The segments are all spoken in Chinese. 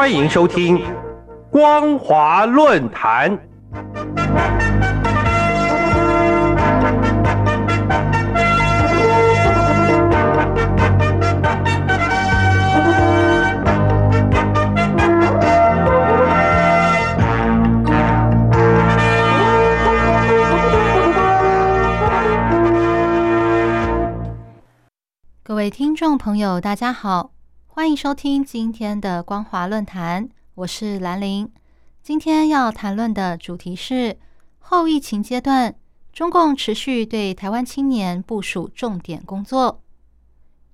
欢迎收听《光华论坛》。各位听众朋友，大家好，欢迎收听今天的光华论坛，我是兰玲。今天要谈论的主题是后疫情阶段，中共持续对台湾青年部署重点工作。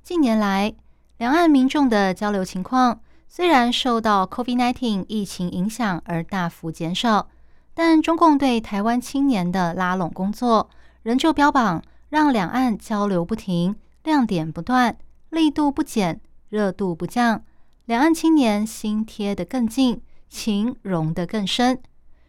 近年来，两岸民众的交流情况虽然受到 COVID-19 疫情影响而大幅减少，但中共对台湾青年的拉拢工作仍旧标榜让两岸交流不停。亮点不断，力度不减，热度不降，两岸青年心贴得更近，情融得更深。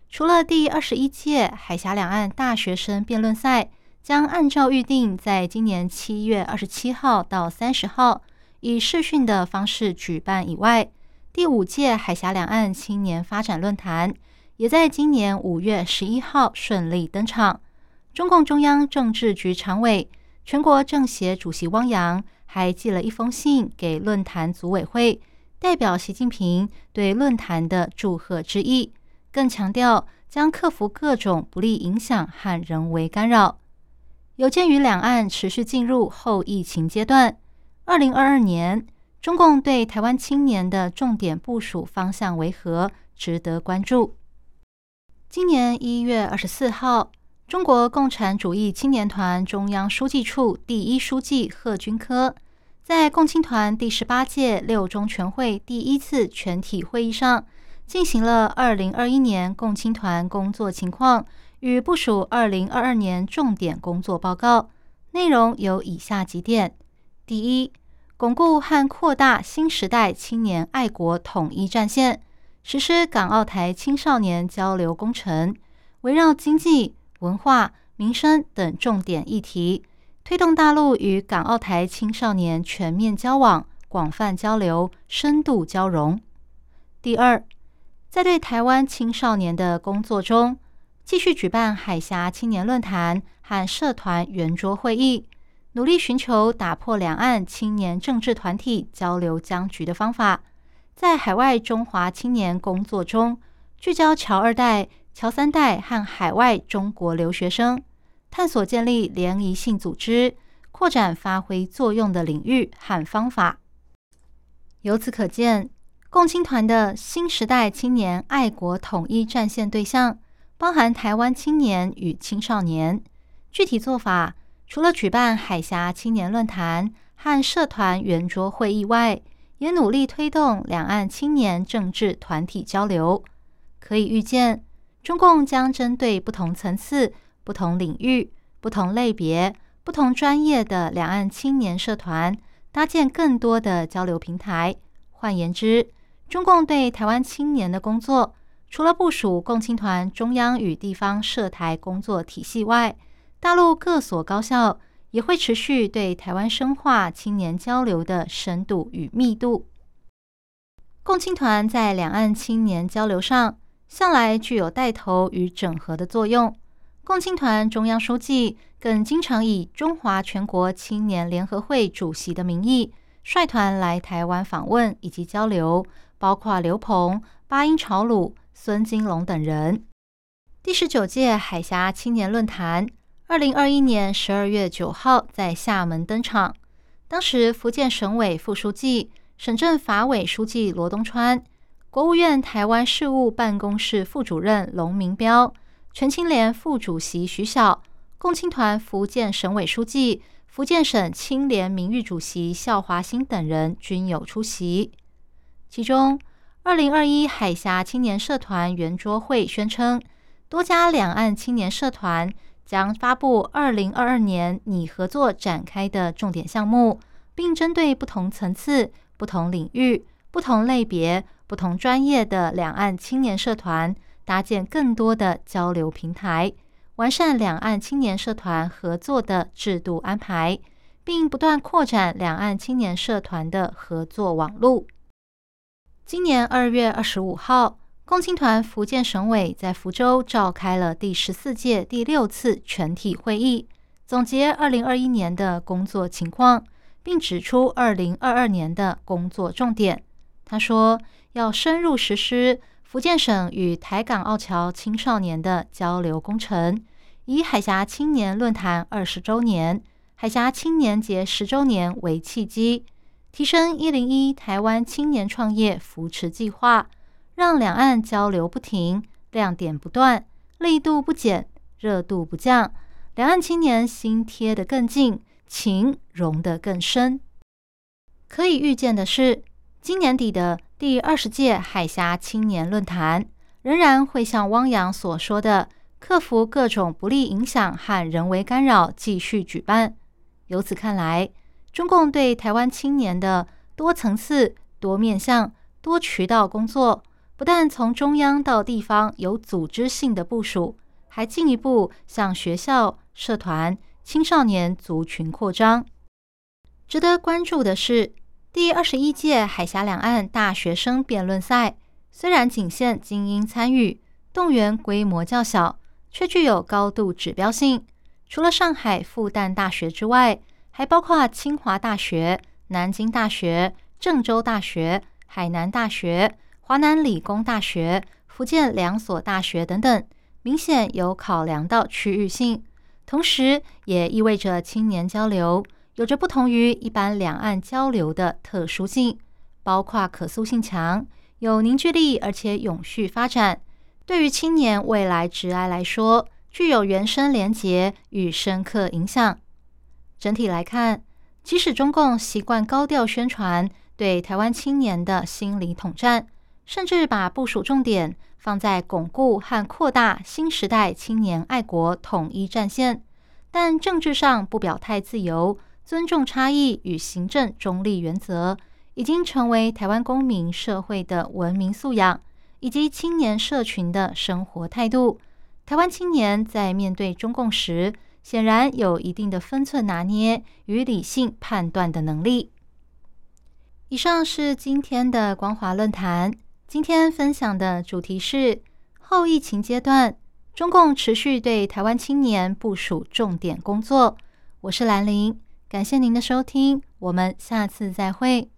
除了第二十一届海峡两岸大学生辩论赛将按照预定在今年七月二十七号到三十号以视讯的方式举办以外，第五届海峡两岸青年发展论坛也在今年五月十一号顺利登场。中共中央政治局常委。全国政协主席汪洋还寄了一封信给论坛组委会，代表习近平对论坛的祝贺之意，更强调将克服各种不利影响和人为干扰。有鉴于两岸持续进入后疫情阶段，二零二二年中共对台湾青年的重点部署方向为何，值得关注。今年一月二十四号。中国共产主义青年团中央书记处第一书记贺军科在共青团第十八届六中全会第一次全体会议上，进行了二零二一年共青团工作情况与部署二零二二年重点工作报告。内容有以下几点：第一，巩固和扩大新时代青年爱国统一战线，实施港澳台青少年交流工程，围绕经济。文化、民生等重点议题，推动大陆与港澳台青少年全面交往、广泛交流、深度交融。第二，在对台湾青少年的工作中，继续举办海峡青年论坛和社团圆桌会议，努力寻求打破两岸青年政治团体交流僵局的方法，在海外中华青年工作中聚焦侨二代。侨三代和海外中国留学生探索建立联谊性组织、扩展发挥作用的领域和方法。由此可见，共青团的新时代青年爱国统一战线对象包含台湾青年与青少年。具体做法，除了举办海峡青年论坛和社团圆桌会议外，也努力推动两岸青年政治团体交流。可以预见。中共将针对不同层次、不同领域、不同类别、不同专业的两岸青年社团，搭建更多的交流平台。换言之，中共对台湾青年的工作，除了部署共青团中央与地方涉台工作体系外，大陆各所高校也会持续对台湾深化青年交流的深度与密度。共青团在两岸青年交流上。向来具有带头与整合的作用。共青团中央书记更经常以中华全国青年联合会主席的名义率团来台湾访问以及交流，包括刘鹏、巴音朝鲁、孙金龙等人。第十九届海峡青年论坛，二零二一年十二月九号在厦门登场。当时，福建省委副书记、省政法委书记罗东川。国务院台湾事务办公室副主任龙明标、全青联副主席徐晓、共青团福建省委书记、福建省青联名誉主席肖华兴等人均有出席。其中，二零二一海峡青年社团圆桌会宣称，多家两岸青年社团将发布二零二二年拟合作展开的重点项目，并针对不同层次、不同领域、不同类别。不同专业的两岸青年社团搭建更多的交流平台，完善两岸青年社团合作的制度安排，并不断扩展两岸青年社团的合作网络。今年二月二十五号，共青团福建省委在福州召开了第十四届第六次全体会议，总结二零二一年的工作情况，并指出二零二二年的工作重点。他说，要深入实施福建省与台港澳侨青少年的交流工程，以海峡青年论坛二十周年、海峡青年节十周年为契机。提升一零一台湾青年创业扶持计划，让两岸交流不停，亮点不断，力度不减，热度不降，两岸青年心贴得更近，情融得更深。可以预见的是，今年底的第二十届海峡青年论坛，仍然会像汪洋所说的，克服各种不利影响和人为干扰，继续举办。由此看来。中共对台湾青年的多层次、多面向、多渠道工作，不但从中央到地方有组织性的部署，还进一步向学校、社团、青少年族群扩张。值得关注的是，第二十一届海峡两岸大学生辩论赛虽然仅限精英参与，动员规模较小，却具有高度指标性。除了上海复旦大学之外，还包括清华大学、南京大学、郑州大学、海南大学、华南理工大学、福建两所大学等等，明显有考量到区域性，同时也意味着青年交流有着不同于一般两岸交流的特殊性，包括可塑性强、有凝聚力，而且永续发展，对于青年未来职涯来说，具有原生连结与深刻影响。整体来看，即使中共习惯高调宣传对台湾青年的心理统战，甚至把部署重点放在巩固和扩大新时代青年爱国统一战线，但政治上不表态自由、尊重差异与行政中立原则，已经成为台湾公民社会的文明素养以及青年社群的生活态度。台湾青年在面对中共时，显然有一定的分寸拿捏与理性判断的能力。以上是今天的光华论坛。今天分享的主题是后疫情阶段，中共持续对台湾青年部署重点工作。我是兰陵，感谢您的收听，我们下次再会。